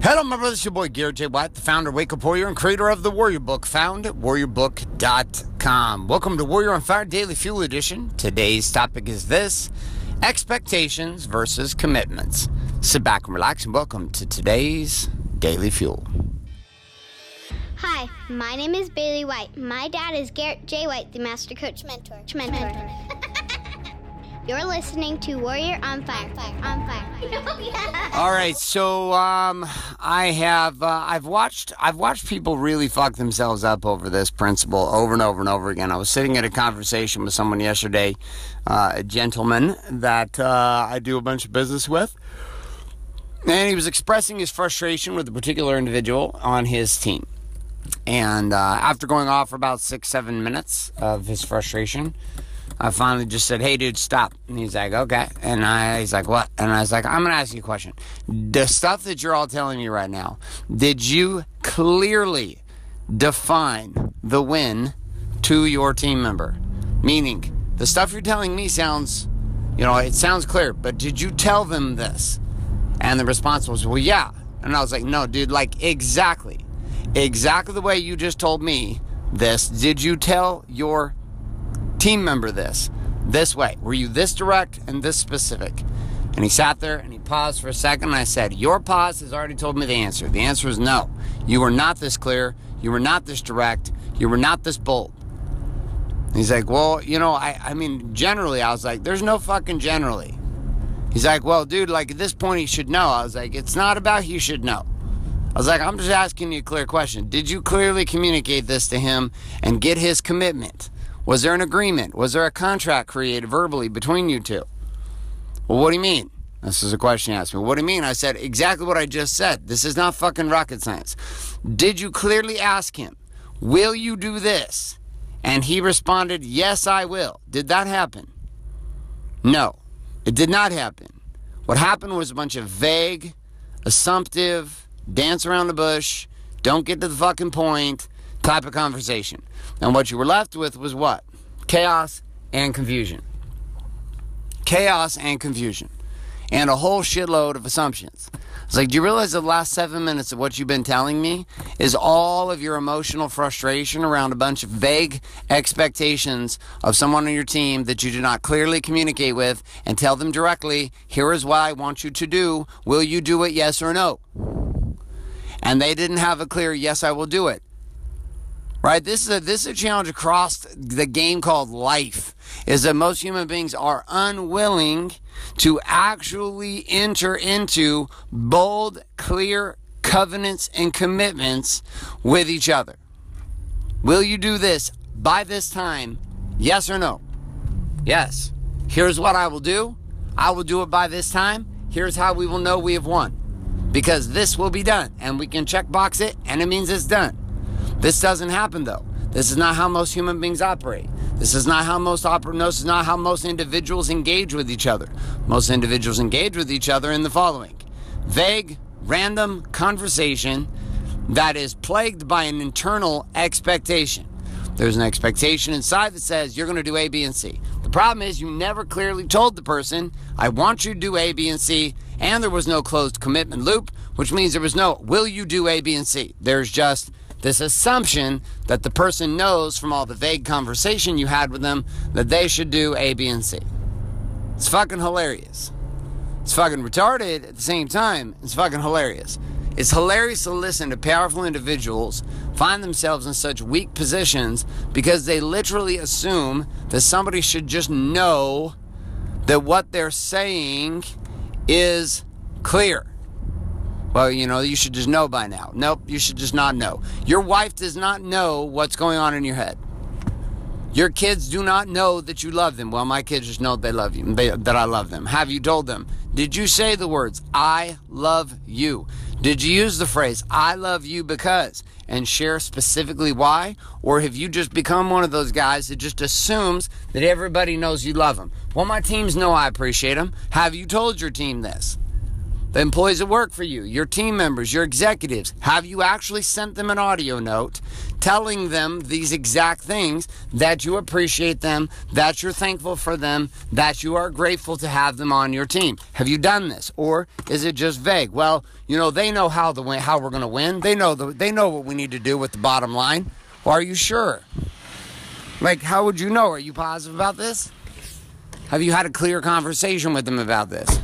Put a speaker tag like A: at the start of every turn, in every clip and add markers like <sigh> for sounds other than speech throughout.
A: Hello, my brother. It's your boy, Garrett J. White, the founder of Wake Up Warrior and creator of the Warrior Book, found at warriorbook.com. Welcome to Warrior on Fire Daily Fuel Edition. Today's topic is this expectations versus commitments. Sit back and relax, and welcome to today's Daily Fuel.
B: Hi, my name is Bailey White. My dad is Garrett J. White, the Master Coach Mentor. Mentor. You're listening to Warrior on Fire. on Fire. <laughs>
A: All right, so um, I have uh, I've watched I've watched people really fuck themselves up over this principle over and over and over again. I was sitting at a conversation with someone yesterday, uh, a gentleman that uh, I do a bunch of business with, and he was expressing his frustration with a particular individual on his team. And uh, after going off for about six seven minutes of his frustration. I finally just said, "Hey, dude, stop." And he's like, "Okay." And I, he's like, "What?" And I was like, "I'm gonna ask you a question. The stuff that you're all telling me right now, did you clearly define the win to your team member? Meaning, the stuff you're telling me sounds, you know, it sounds clear, but did you tell them this?" And the response was, "Well, yeah." And I was like, "No, dude, like exactly, exactly the way you just told me this. Did you tell your team member this this way? Were you this direct and this specific? And he sat there and he paused for a second. And I said, Your pause has already told me the answer. The answer is no. You were not this clear. You were not this direct. You were not this bold. He's like, Well, you know, I, I mean, generally, I was like, There's no fucking generally. He's like, Well, dude, like at this point, he should know. I was like, It's not about he should know. I was like, I'm just asking you a clear question. Did you clearly communicate this to him and get his commitment? Was there an agreement? Was there a contract created verbally between you two? Well, what do you mean? This is a question you asked me. What do you mean? I said exactly what I just said. This is not fucking rocket science. Did you clearly ask him, Will you do this? And he responded, Yes, I will. Did that happen? No, it did not happen. What happened was a bunch of vague, assumptive, dance around the bush, don't get to the fucking point type of conversation. And what you were left with was what? Chaos and confusion. Chaos and confusion. And a whole shitload of assumptions. It's like, do you realize the last seven minutes of what you've been telling me is all of your emotional frustration around a bunch of vague expectations of someone on your team that you do not clearly communicate with and tell them directly, here is what I want you to do. Will you do it, yes or no? And they didn't have a clear, yes, I will do it right? This is a this is a challenge across the game called life. Is that most human beings are unwilling to actually enter into bold, clear covenants and commitments with each other. Will you do this by this time? Yes or no? Yes. Here's what I will do. I will do it by this time. Here's how we will know we have won. Because this will be done and we can check box it and it means it's done. This doesn't happen though. This is not how most human beings operate. This is not how most oper- this is not how most individuals engage with each other. Most individuals engage with each other in the following: vague, random conversation that is plagued by an internal expectation. There's an expectation inside that says you're going to do A, B, and C. The problem is you never clearly told the person, I want you to do A, B, and C, and there was no closed commitment loop, which means there was no, will you do A, B, and C? There's just, this assumption that the person knows from all the vague conversation you had with them that they should do A, B, and C. It's fucking hilarious. It's fucking retarded at the same time. It's fucking hilarious. It's hilarious to listen to powerful individuals find themselves in such weak positions because they literally assume that somebody should just know that what they're saying is clear. Well, you know, you should just know by now. Nope, you should just not know. Your wife does not know what's going on in your head. Your kids do not know that you love them. Well, my kids just know they love you, they, that I love them. Have you told them? Did you say the words, I love you? Did you use the phrase, I love you because, and share specifically why? Or have you just become one of those guys that just assumes that everybody knows you love them? Well, my teams know I appreciate them. Have you told your team this? The employees that work for you, your team members, your executives, have you actually sent them an audio note telling them these exact things that you appreciate them, that you're thankful for them, that you are grateful to have them on your team? Have you done this or is it just vague? Well, you know, they know how the how we're going to win. They know the, they know what we need to do with the bottom line. Are you sure? Like how would you know? Are you positive about this? Have you had a clear conversation with them about this?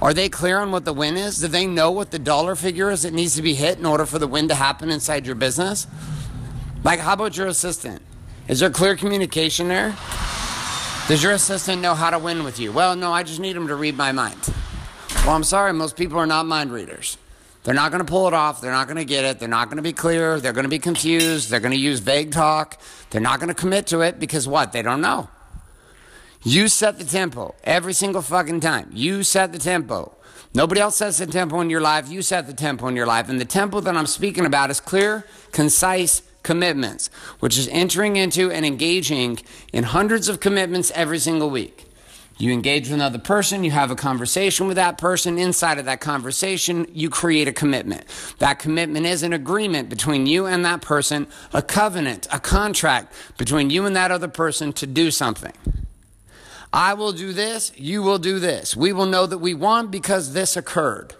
A: Are they clear on what the win is? Do they know what the dollar figure is that needs to be hit in order for the win to happen inside your business? Like, how about your assistant? Is there clear communication there? Does your assistant know how to win with you? Well, no, I just need him to read my mind. Well, I'm sorry, most people are not mind readers. They're not going to pull it off. They're not going to get it. They're not going to be clear. They're going to be confused. They're going to use vague talk. They're not going to commit to it because what? They don't know. You set the tempo every single fucking time. You set the tempo. Nobody else sets the tempo in your life. You set the tempo in your life. And the tempo that I'm speaking about is clear, concise commitments, which is entering into and engaging in hundreds of commitments every single week. You engage with another person, you have a conversation with that person. Inside of that conversation, you create a commitment. That commitment is an agreement between you and that person, a covenant, a contract between you and that other person to do something. I will do this, you will do this. We will know that we won because this occurred.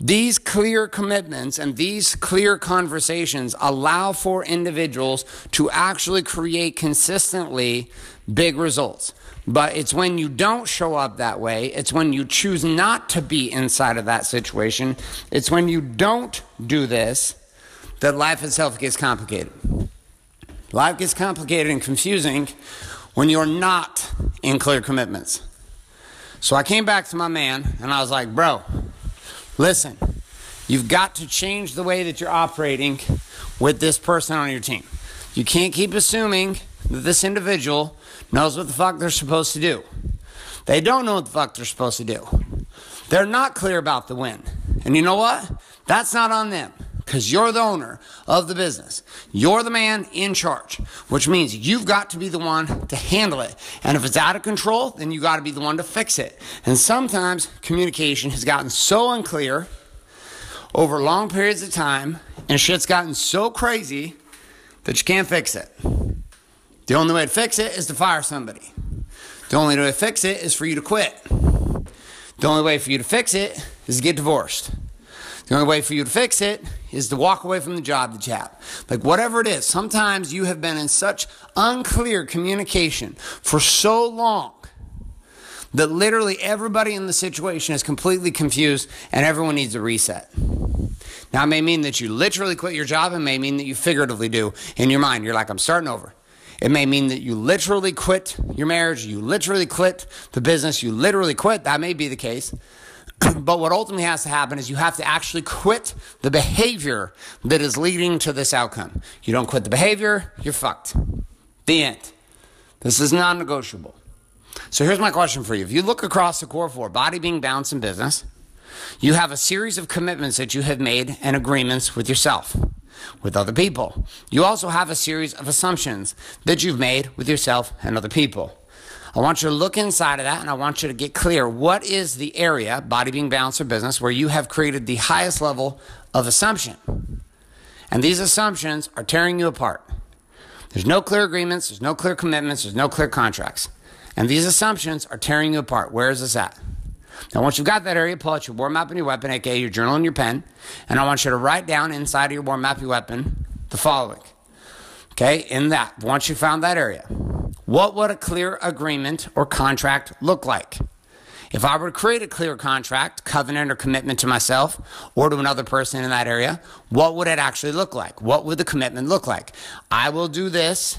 A: These clear commitments and these clear conversations allow for individuals to actually create consistently big results. But it's when you don't show up that way, it's when you choose not to be inside of that situation, it's when you don't do this that life itself gets complicated. Life gets complicated and confusing when you're not in clear commitments. So I came back to my man and I was like, bro, listen, you've got to change the way that you're operating with this person on your team. You can't keep assuming that this individual knows what the fuck they're supposed to do. They don't know what the fuck they're supposed to do. They're not clear about the win. And you know what? That's not on them because you're the owner of the business. You're the man in charge, which means you've got to be the one to handle it. And if it's out of control, then you got to be the one to fix it. And sometimes communication has gotten so unclear over long periods of time, and shit's gotten so crazy that you can't fix it. The only way to fix it is to fire somebody. The only way to fix it is for you to quit. The only way for you to fix it is to get divorced. The only way for you to fix it is to walk away from the job that you have. Like whatever it is, sometimes you have been in such unclear communication for so long that literally everybody in the situation is completely confused and everyone needs a reset. Now, it may mean that you literally quit your job. It may mean that you figuratively do in your mind. You're like, I'm starting over. It may mean that you literally quit your marriage. You literally quit the business. You literally quit. That may be the case. But what ultimately has to happen is you have to actually quit the behavior that is leading to this outcome. You don't quit the behavior, you're fucked. The end. This is non negotiable. So here's my question for you. If you look across the core four body, being, balance, and business, you have a series of commitments that you have made and agreements with yourself, with other people. You also have a series of assumptions that you've made with yourself and other people. I want you to look inside of that and I want you to get clear what is the area, body being balance or business, where you have created the highest level of assumption. And these assumptions are tearing you apart. There's no clear agreements, there's no clear commitments, there's no clear contracts. And these assumptions are tearing you apart. Where is this at? Now, once you've got that area, pull out your war map and your weapon, aka your journal and your pen, and I want you to write down inside of your war map, your weapon, the following. Okay, in that, once you found that area, what would a clear agreement or contract look like? If I were to create a clear contract, covenant, or commitment to myself or to another person in that area, what would it actually look like? What would the commitment look like? I will do this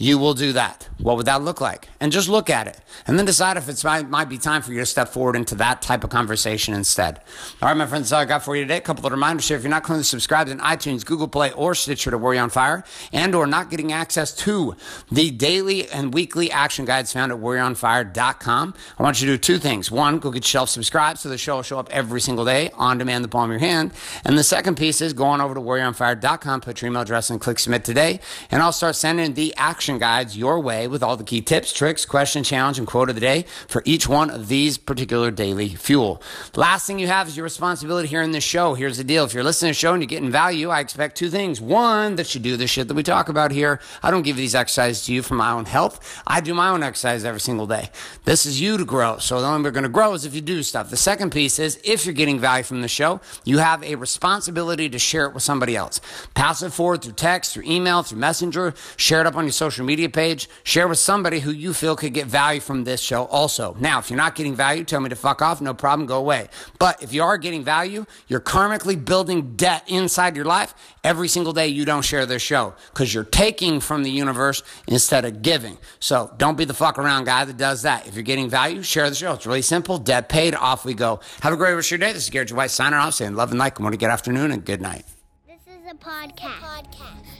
A: you will do that. What would that look like? And just look at it and then decide if it might, might be time for you to step forward into that type of conversation instead. All right, my friends, that's all I got for you today. A couple of reminders here. If you're not currently subscribed in iTunes, Google Play, or Stitcher to Warrior on Fire and or not getting access to the daily and weekly action guides found at warrioronfire.com, I want you to do two things. One, go get yourself subscribed so the show will show up every single day on demand, the palm of your hand. And the second piece is go on over to warrioronfire.com, put your email address and click submit today, and I'll start sending the action guides your way with all the key tips, tricks, question, challenge, and quote of the day for each one of these particular daily fuel. Last thing you have is your responsibility here in this show. Here's the deal. If you're listening to the show and you're getting value, I expect two things. One, that you do the shit that we talk about here. I don't give these exercises to you for my own health. I do my own exercise every single day. This is you to grow. So the only way we're going to grow is if you do stuff. The second piece is if you're getting value from the show, you have a responsibility to share it with somebody else. Pass it forward through text, through email, through messenger, share it up on your social media page, share with somebody who you feel could get value from this show also. Now, if you're not getting value, tell me to fuck off, no problem, go away. But if you are getting value, you're karmically building debt inside your life every single day you don't share this show because you're taking from the universe instead of giving. So don't be the fuck around guy that does that. If you're getting value, share the show. It's really simple. Debt paid, off we go. Have a great rest of your day. This is Garrett. White signing off saying love and light. Good morning, good afternoon, and good night.
B: This is a podcast.